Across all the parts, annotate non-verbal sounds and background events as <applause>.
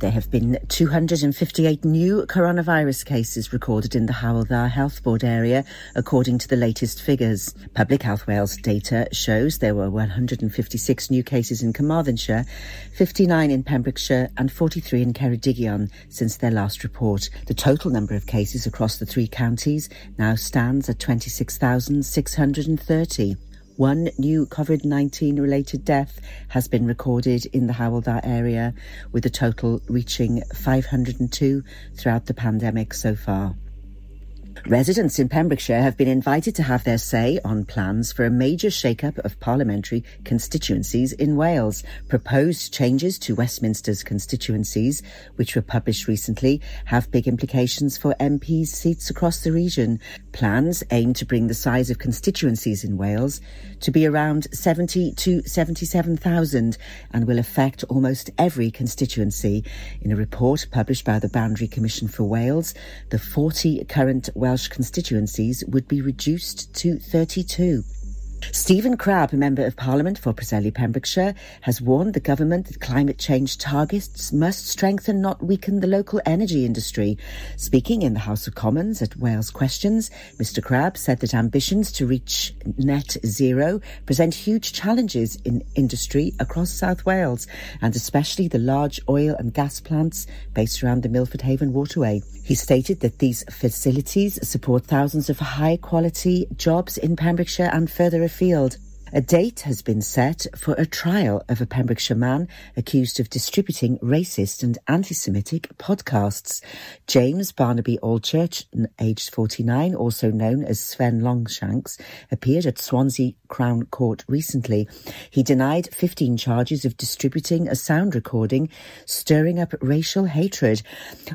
There have been 258 new coronavirus cases recorded in the Hywel Health Board area, according to the latest figures. Public Health Wales data shows there were 156 new cases in Carmarthenshire, 59 in Pembrokeshire, and 43 in Ceredigion since their last report. The total number of cases across the three counties now stands at 26,630. One new COVID 19 related death has been recorded in the Hywel Dda area, with the total reaching 502 throughout the pandemic so far. Residents in Pembrokeshire have been invited to have their say on plans for a major shake-up of parliamentary constituencies in Wales. Proposed changes to Westminster's constituencies, which were published recently, have big implications for MPs' seats across the region. Plans aim to bring the size of constituencies in Wales to be around 70 to 77,000 and will affect almost every constituency. In a report published by the Boundary Commission for Wales, the 40 current Welsh constituencies would be reduced to 32. Stephen Crabb, a Member of Parliament for Preseli Pembrokeshire, has warned the government that climate change targets must strengthen, not weaken, the local energy industry. Speaking in the House of Commons at Wales Questions, Mr Crabb said that ambitions to reach net zero present huge challenges in industry across South Wales, and especially the large oil and gas plants based around the Milford Haven waterway. He stated that these facilities support thousands of high quality jobs in Pembrokeshire and further afield. A date has been set for a trial of a Pembrokeshire man accused of distributing racist and anti-Semitic podcasts. James Barnaby Allchurch, aged 49, also known as Sven Longshanks, appeared at Swansea Crown Court recently. He denied 15 charges of distributing a sound recording stirring up racial hatred.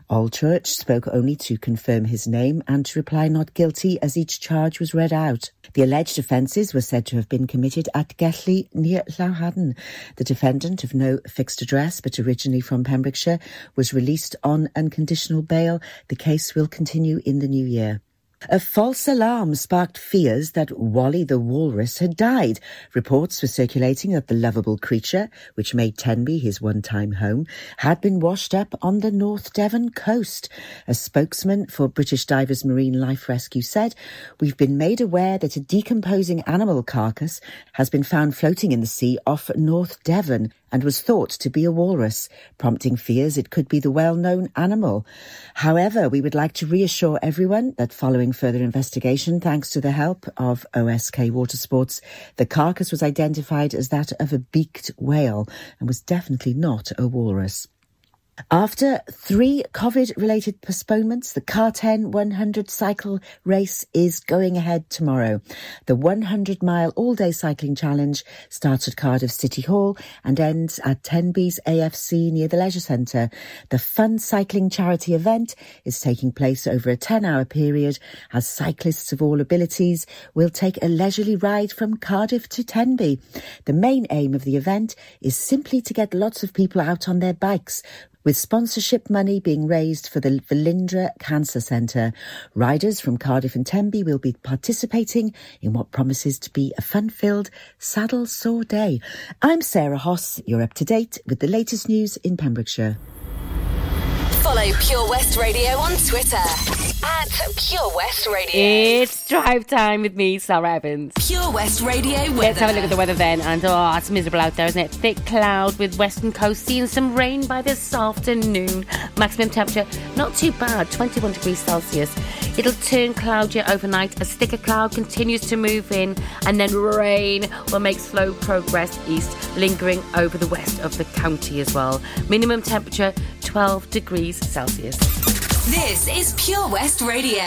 Allchurch spoke only to confirm his name and to reply not guilty as each charge was read out. The alleged offences were said to have been committed at Gelli near Llawhaden. The defendant, of no fixed address but originally from Pembrokeshire, was released on unconditional bail. The case will continue in the new year. A false alarm sparked fears that Wally the walrus had died. Reports were circulating that the lovable creature, which made Tenby his one-time home, had been washed up on the North Devon coast. A spokesman for British Divers Marine Life Rescue said, We've been made aware that a decomposing animal carcass has been found floating in the sea off North Devon and was thought to be a walrus, prompting fears it could be the well-known animal. However, we would like to reassure everyone that following further investigation, thanks to the help of OSK Watersports, the carcass was identified as that of a beaked whale and was definitely not a walrus. After three COVID-related postponements, the Car10 100 cycle race is going ahead tomorrow. The 100-mile all-day cycling challenge starts at Cardiff City Hall and ends at Tenby's AFC near the Leisure Centre. The fun cycling charity event is taking place over a 10-hour period as cyclists of all abilities will take a leisurely ride from Cardiff to Tenby. The main aim of the event is simply to get lots of people out on their bikes with sponsorship money being raised for the Velindre Cancer Centre. Riders from Cardiff and Tenby will be participating in what promises to be a fun-filled saddle sore day. I'm Sarah Hoss. You're up to date with the latest news in Pembrokeshire. Follow Pure West Radio on Twitter at Pure West Radio. It's drive time with me, Sara Evans. Pure West Radio weather. Let's have a look at the weather then. And oh, it's miserable out there, isn't it? Thick cloud with western coast seeing some rain by this afternoon. Maximum temperature not too bad, 21 degrees Celsius. It'll turn cloudier overnight as thicker cloud continues to move in, and then rain will make slow progress east, lingering over the west of the county as well. Minimum temperature 12 degrees Celsius. This is Pure West Radio.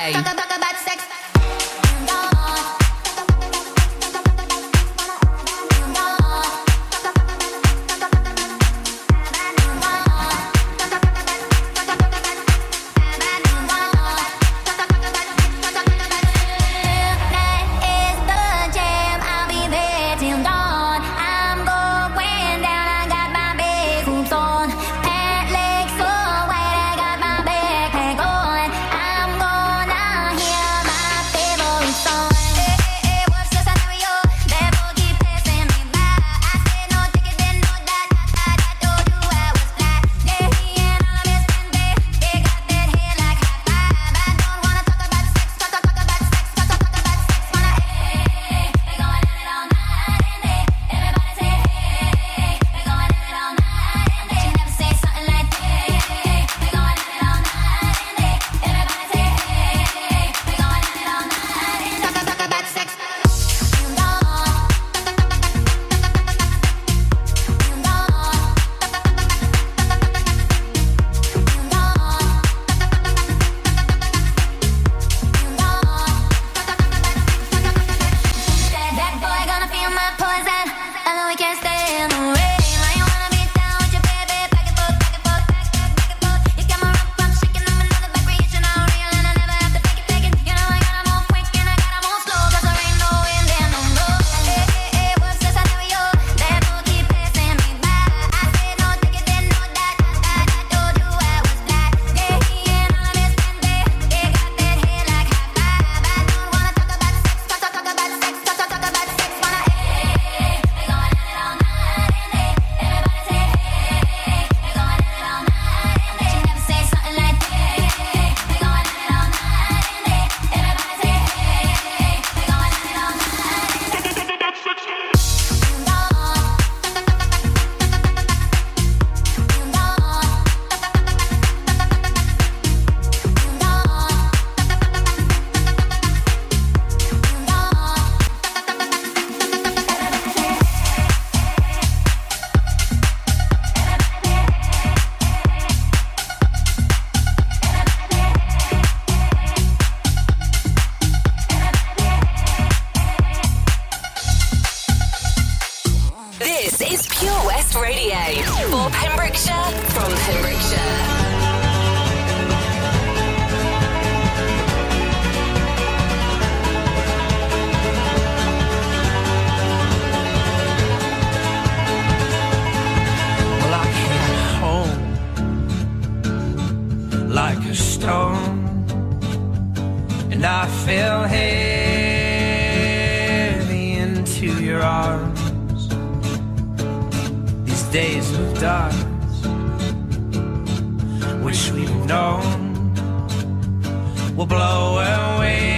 And I fell heavy into your arms. These days of darkness, which we've known, will blow away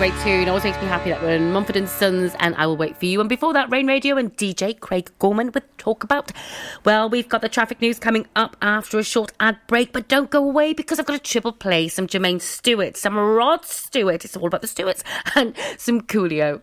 great tune. Always makes me happy that we're in Mumford and Sons and I Will Wait For You. And before that, Rain Radio and DJ Craig Gorman with Talk About. Well, we've got the traffic news coming up after a short ad break, but don't go away because I've got a triple play, some Jermaine Stewart, some Rod Stewart, it's all about the Stewarts, <laughs> and some Coolio.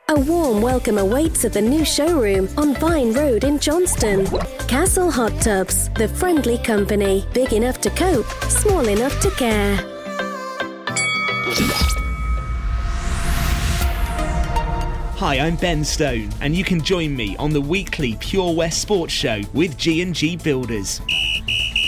A warm welcome awaits at the new showroom on Vine Road in Johnston. Castle Hot Tubs, the friendly company, big enough to cope, small enough to care. Hi, I'm Ben Stone, and you can join me on the weekly Pure West Sports Show with G&G Builders.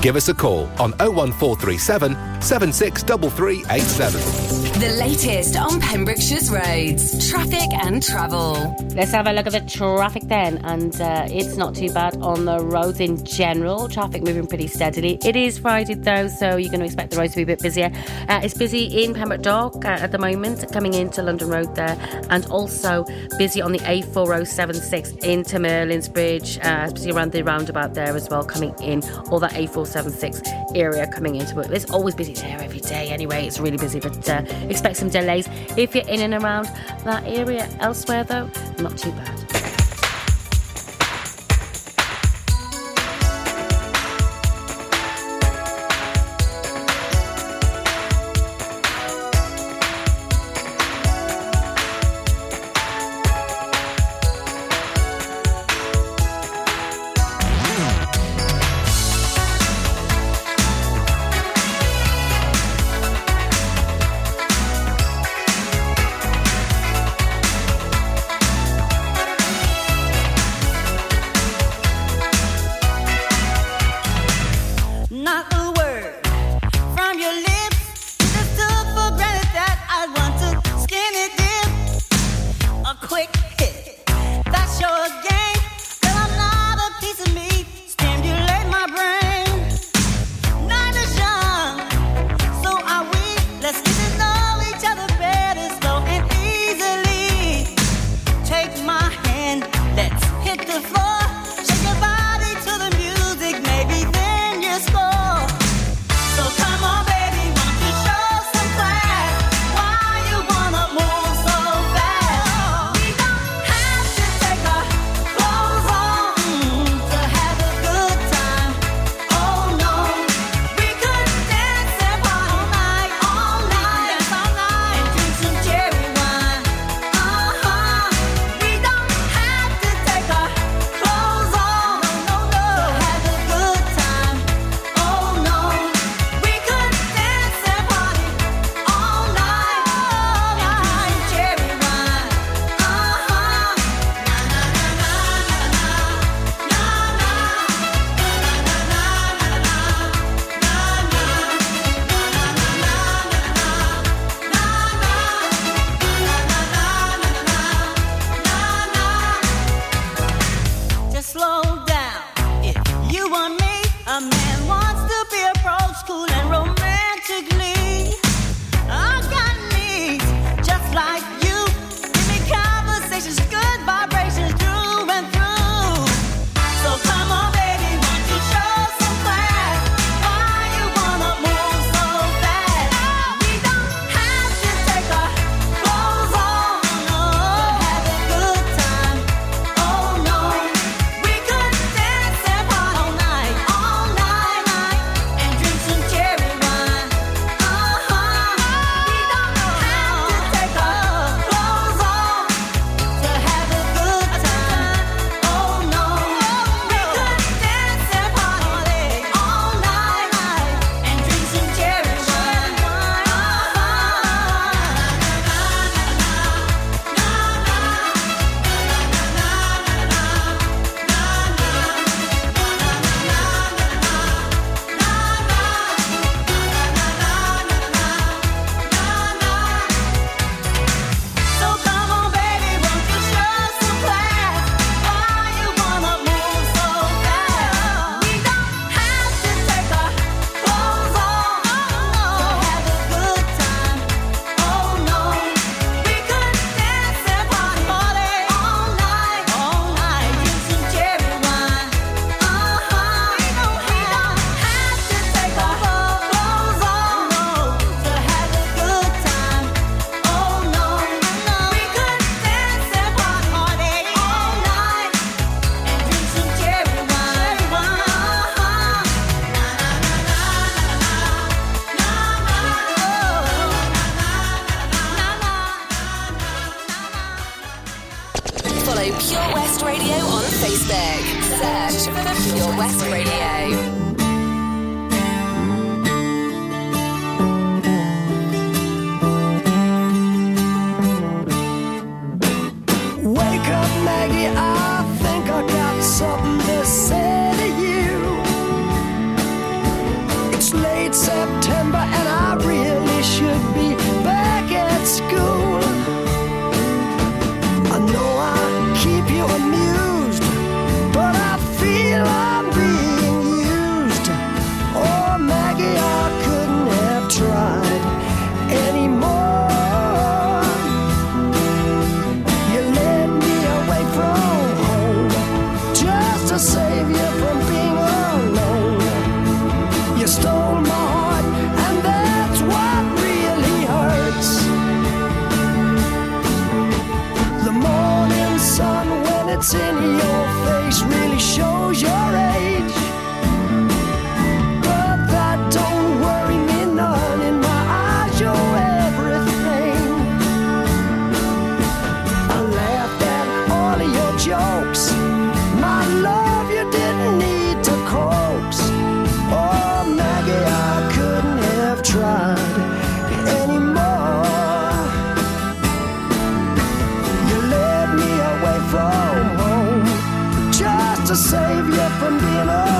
Give us a call on 01437 763387. The latest on Pembrokeshire's roads, traffic and travel. Let's have a look at the traffic then, and uh, it's not too bad on the roads in general. Traffic moving pretty steadily. It is Friday though, so you're going to expect the roads to be a bit busier. Uh, it's busy in Pembroke Dock uh, at the moment, coming into London Road there, and also busy on the A4076 into Merlin's Bridge, uh, busy around the roundabout there as well, coming in, all that A476 area coming into it. It's always busy there every day anyway. It's really busy, but uh, expect some delays if you're in and around that area. Elsewhere though, not too bad. To save you from being alone.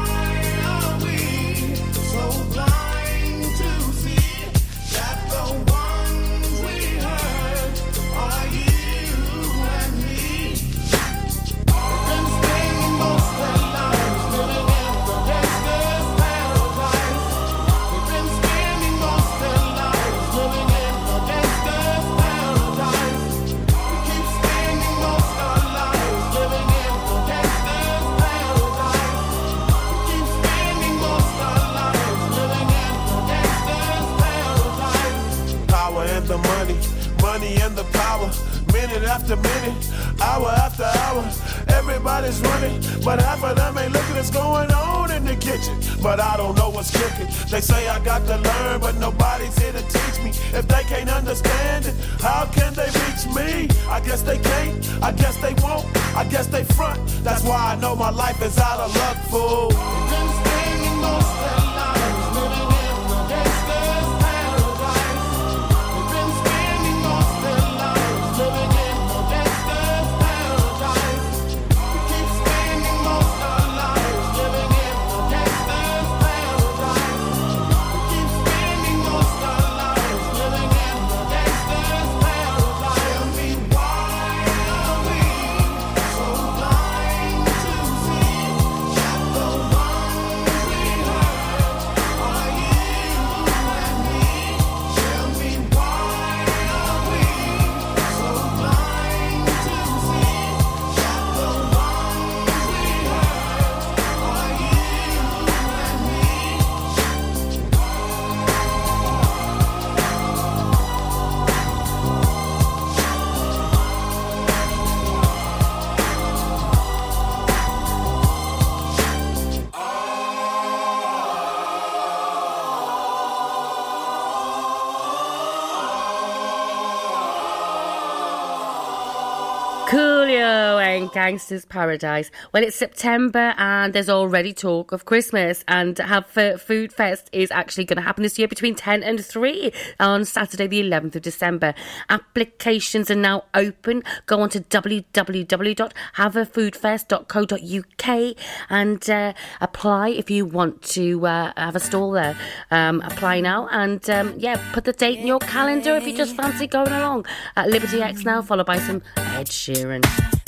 Coolio and Gangster's Paradise. Well, it's September and there's already talk of Christmas. And Have F- Food Fest is actually going to happen this year between 10 and 3 on Saturday, the 11th of December. Applications are now open. Go on to www.haveafoodfest.co.uk and uh, apply if you want to uh, have a stall there. Um, apply now and um, yeah, put the date in your calendar if you just fancy going along. At Liberty X now, followed by some Ed Sheeran.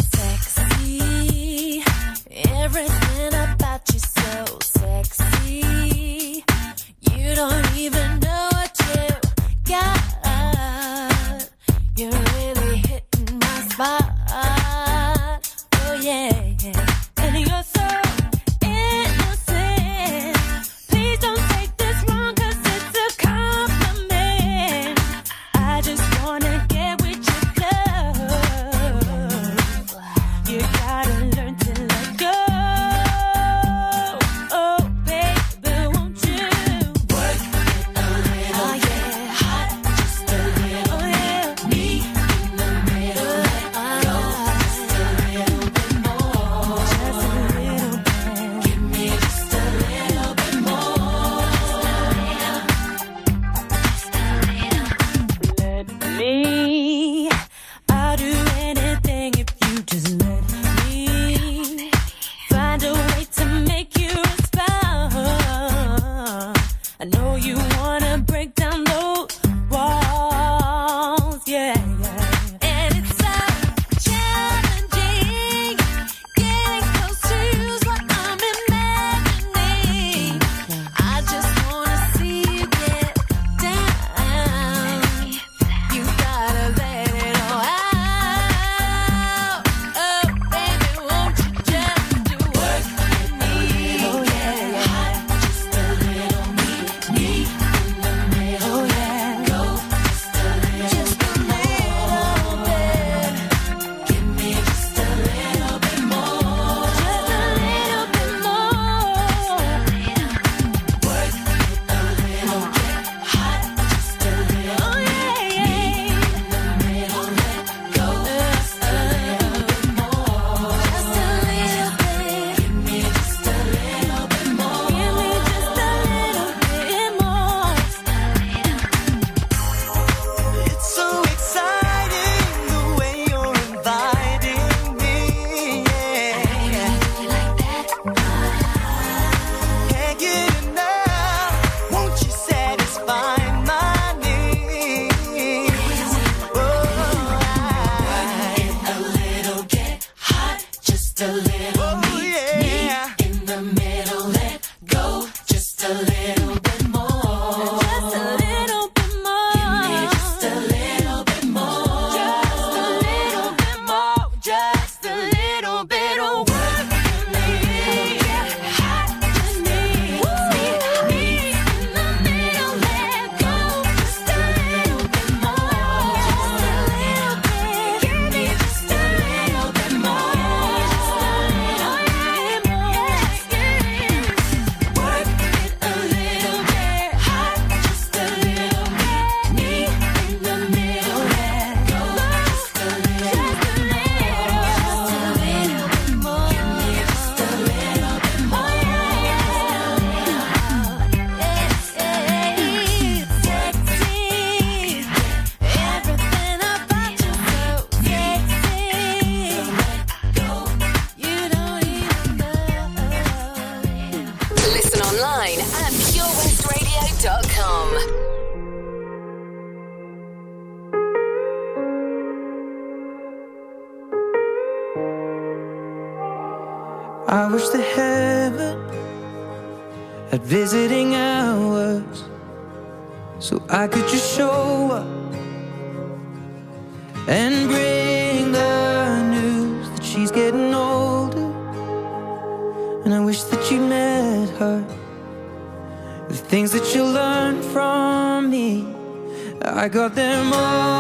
Everything about you so sexy. You don't even visiting hours so I could just show up and bring the news that she's getting older. And I wish that you met her. The things that you learned from me, I got them all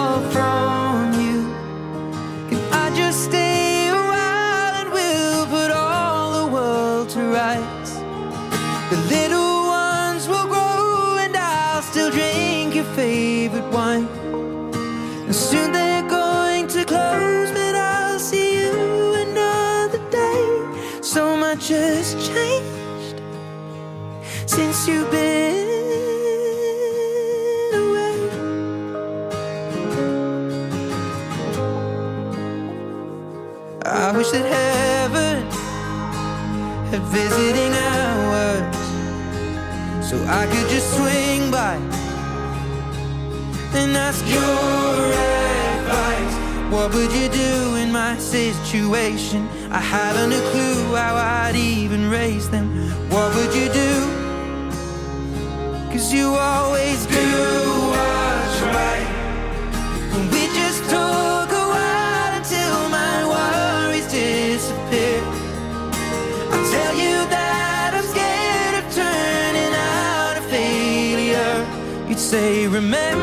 swing by and ask your advice. What would you do in my situation? I haven't a clue how I'd even raise them. What would you do? Cause you always do remember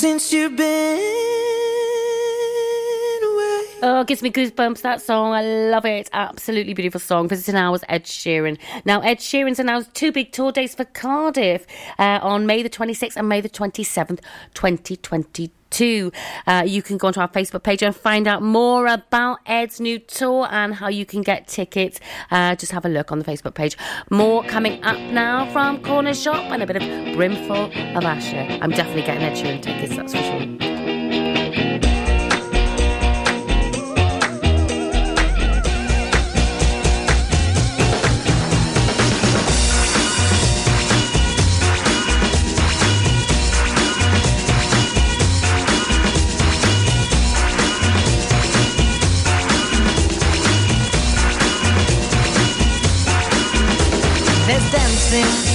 since you've been away. Oh, gives me goosebumps, that song. I love it. Absolutely beautiful song. Visiting hours, Ed Sheeran. Now, Ed Sheeran's announced two big tour dates for Cardiff uh, on May the 26th and May the 27th, 2022. Uh, you can go onto our Facebook page and find out more about Ed's new tour and how you can get tickets. Uh, just have a look on the Facebook page. More coming up now from Cornershop and a bit of Brimful of Asha. I'm definitely getting Ed Sheeran tickets, that's for sure. nothing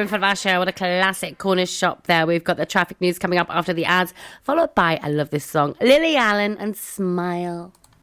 Ah, Brimful of Asha, what a classic Cornershop there. We've got the traffic news coming up after the ads, followed by, I love this song, Lily Allen and Smile.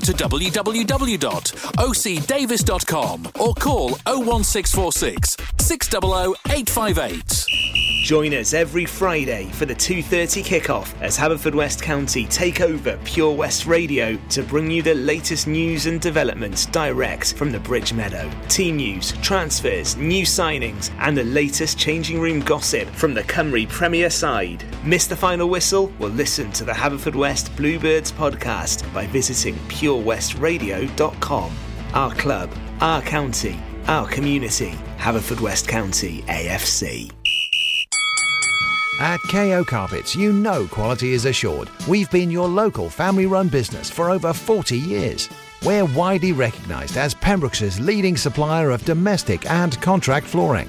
to www.ocdavis.com or call 01646 600 858. Join us every Friday for the 2:30 kickoff as Haverfordwest County take over Pure West Radio to bring you the latest news and developments direct from the Bridge Meadow. Team news, transfers, new signings, and the latest changing room gossip from the Cymru Premier side. Miss the final whistle? Well, listen to the Haverfordwest Bluebirds podcast by visiting purewestradio.com. Our club, our county, our community. Haverfordwest County AFC. At KO Carpets, you know quality is assured. We've been your local family run business for over 40 years. We're widely recognised as Pembrokeshire's leading supplier of domestic and contract flooring.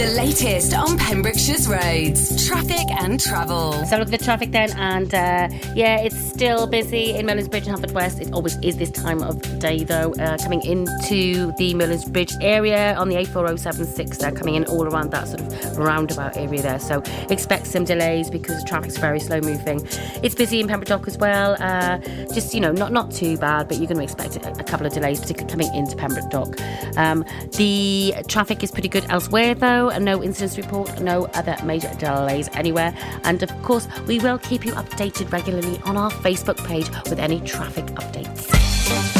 The latest on Pembrokeshire's roads, traffic and travel. So look at the traffic then, and uh, yeah, it's still busy in Merlin's Bridge and Haverfordwest. It always is this time of day, though. Uh, coming into the Merlin's Bridge area on the A4076, they're coming in all around that sort of roundabout area there. So expect some delays because the traffic's very slow moving. It's busy in Pembroke Dock as well. Uh, just you know, not not too bad, but you're going to expect a, a couple of delays, particularly coming into Pembroke Dock. Um, the traffic is pretty good elsewhere, though. And No incidents report, no other major delays anywhere. And of course, we will keep you updated regularly on our Facebook page with any traffic updates.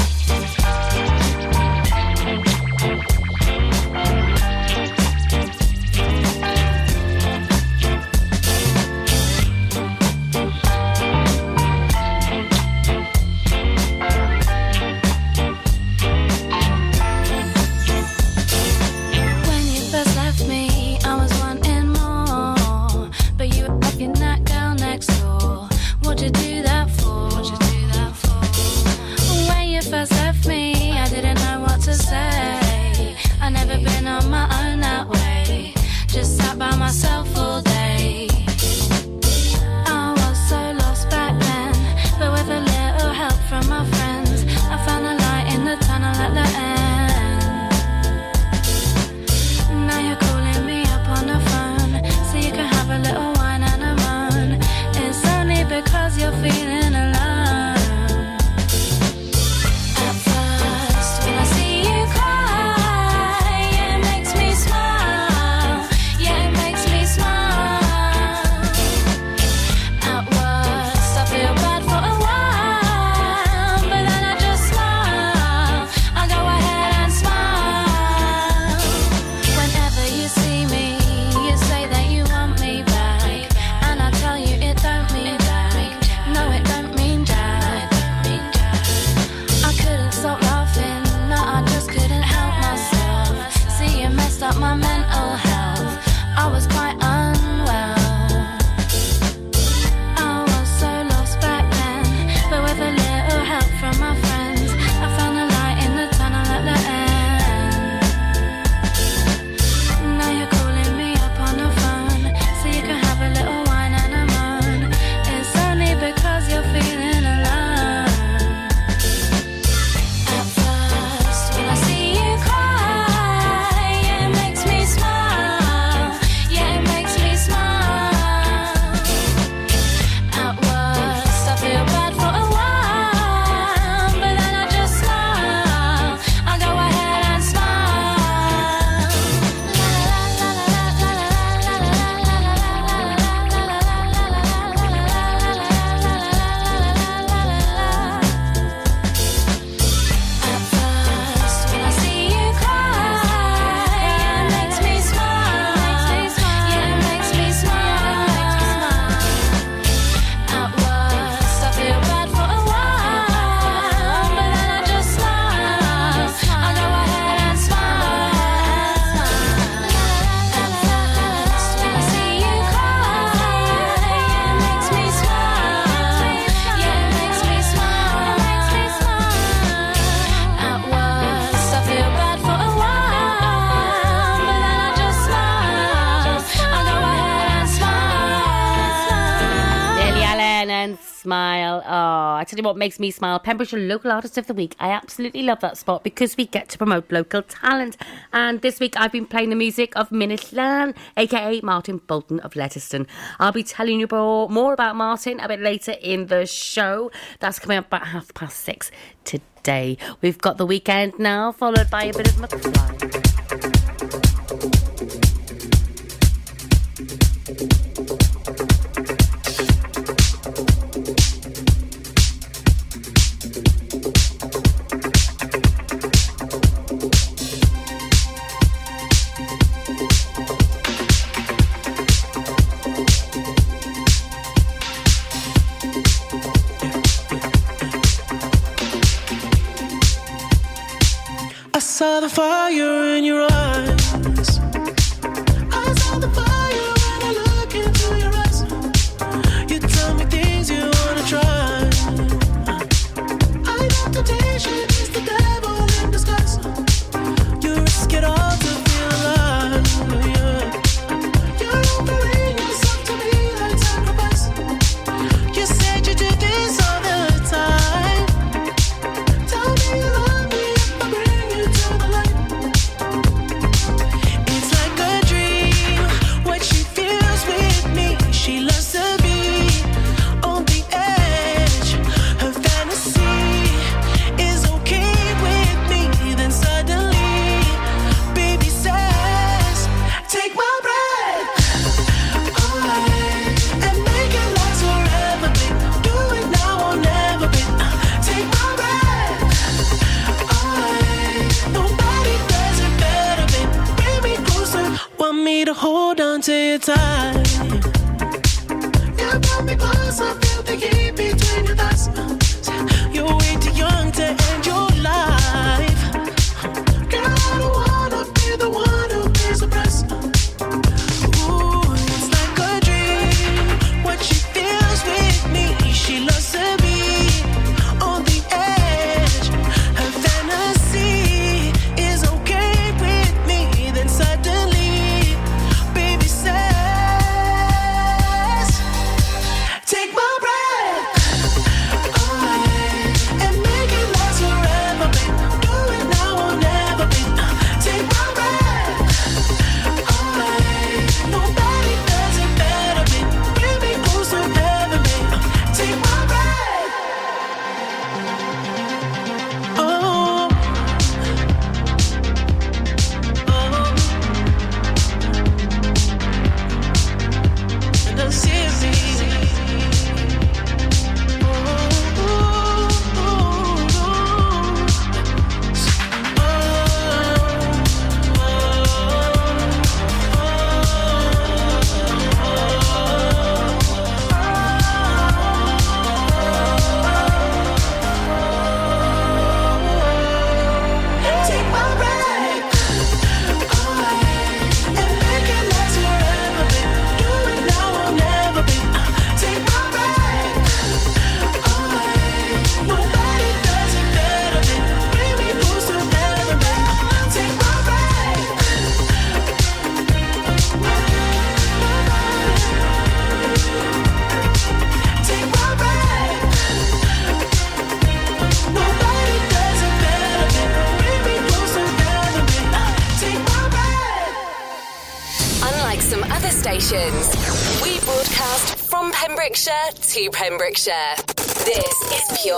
what makes me smile. Pembrokeshire Local Artist of the Week. I absolutely love that spot because we get to promote local talent. And this week I've been playing the music of Minishlan, aka Martin Bolton of Letterston. I'll be telling you more about Martin a bit later in the show. That's coming up about half past six today. We've got the weekend now, followed by a bit of McFly.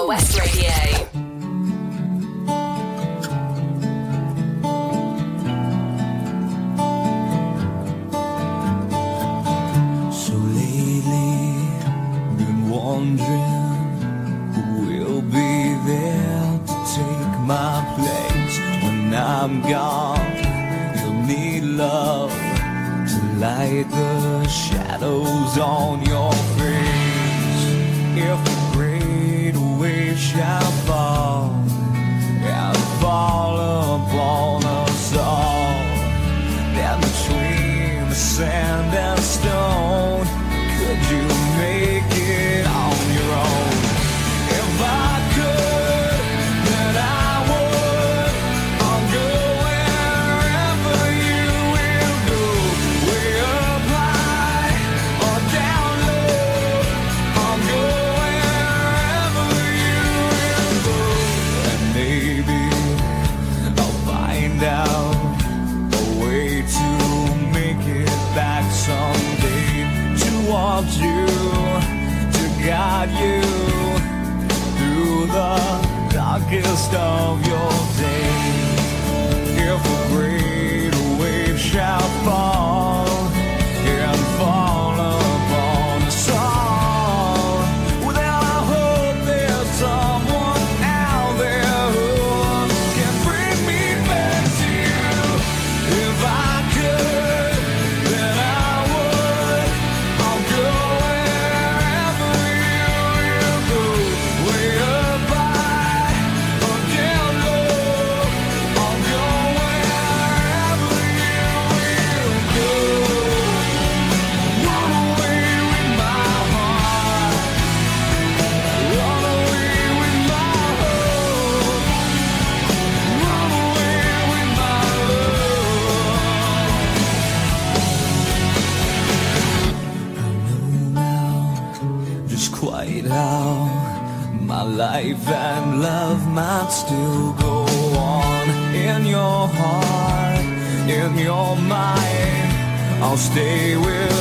Pure West Radio. I'll stay with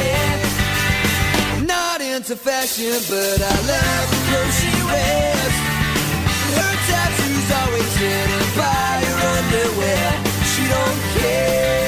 head. Not into fashion, but I love the clothes she wears. Her tattoos always hidden by her underwear. She don't care.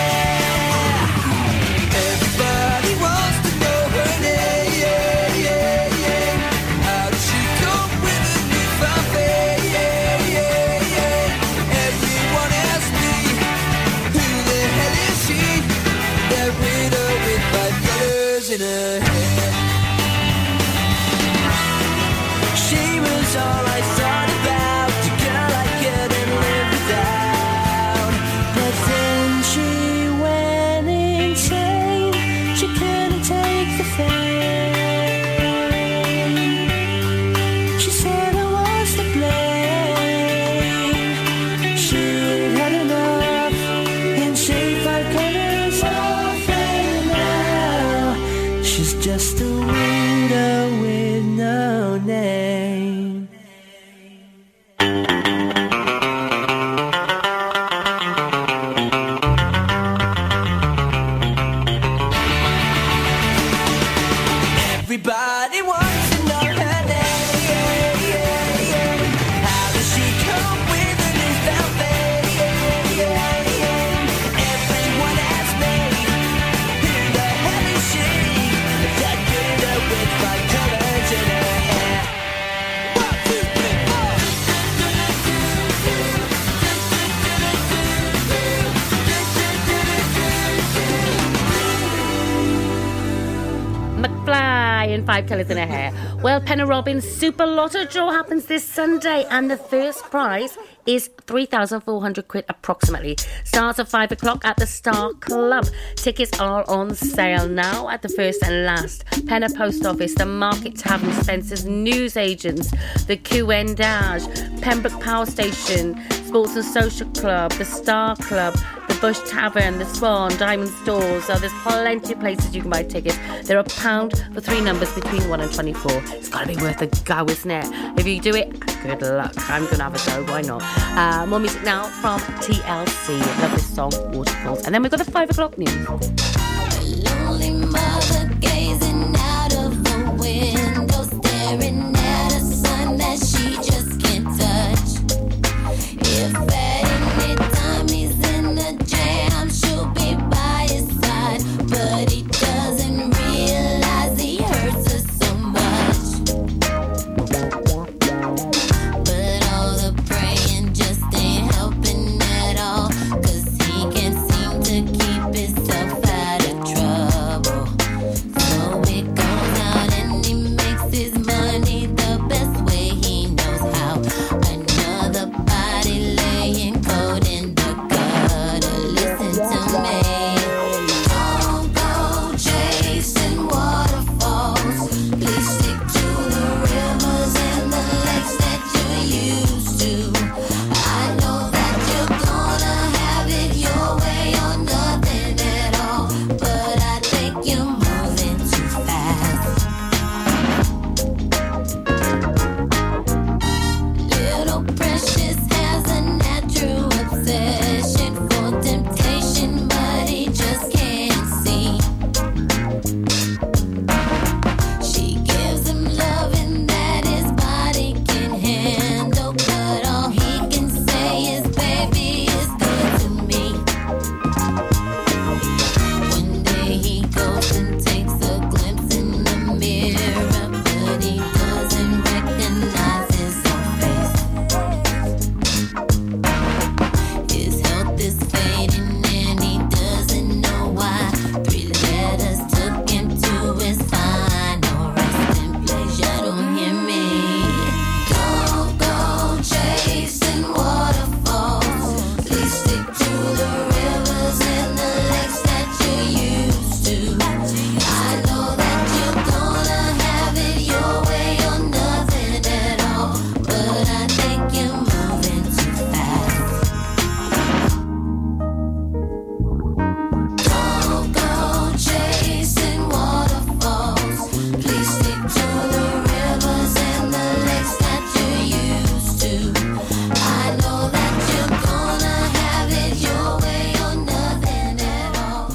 In her hair. Well, Pennar Robins Super Lotto draw happens this Sunday, and the first prize is 3,400 quid approximately. Starts at 5 o'clock at the Star Club. Tickets are on sale now at the first and last. Pennar Post Office, the Market Tavern, Spencer's News Agents, the Qendage, Pembroke Power Station, Sports and Social Club, the Star Club, Bush Tavern, the Swan, Diamond Stores. So there's plenty of places you can buy tickets. They're a pound for three numbers between 1 and 24. It's got to be worth a go, isn't it? If you do it, good luck. I'm going to have a go. Why not? Uh, more music now from TLC. Love this song, Waterfalls. And then we've got the 5 o'clock news.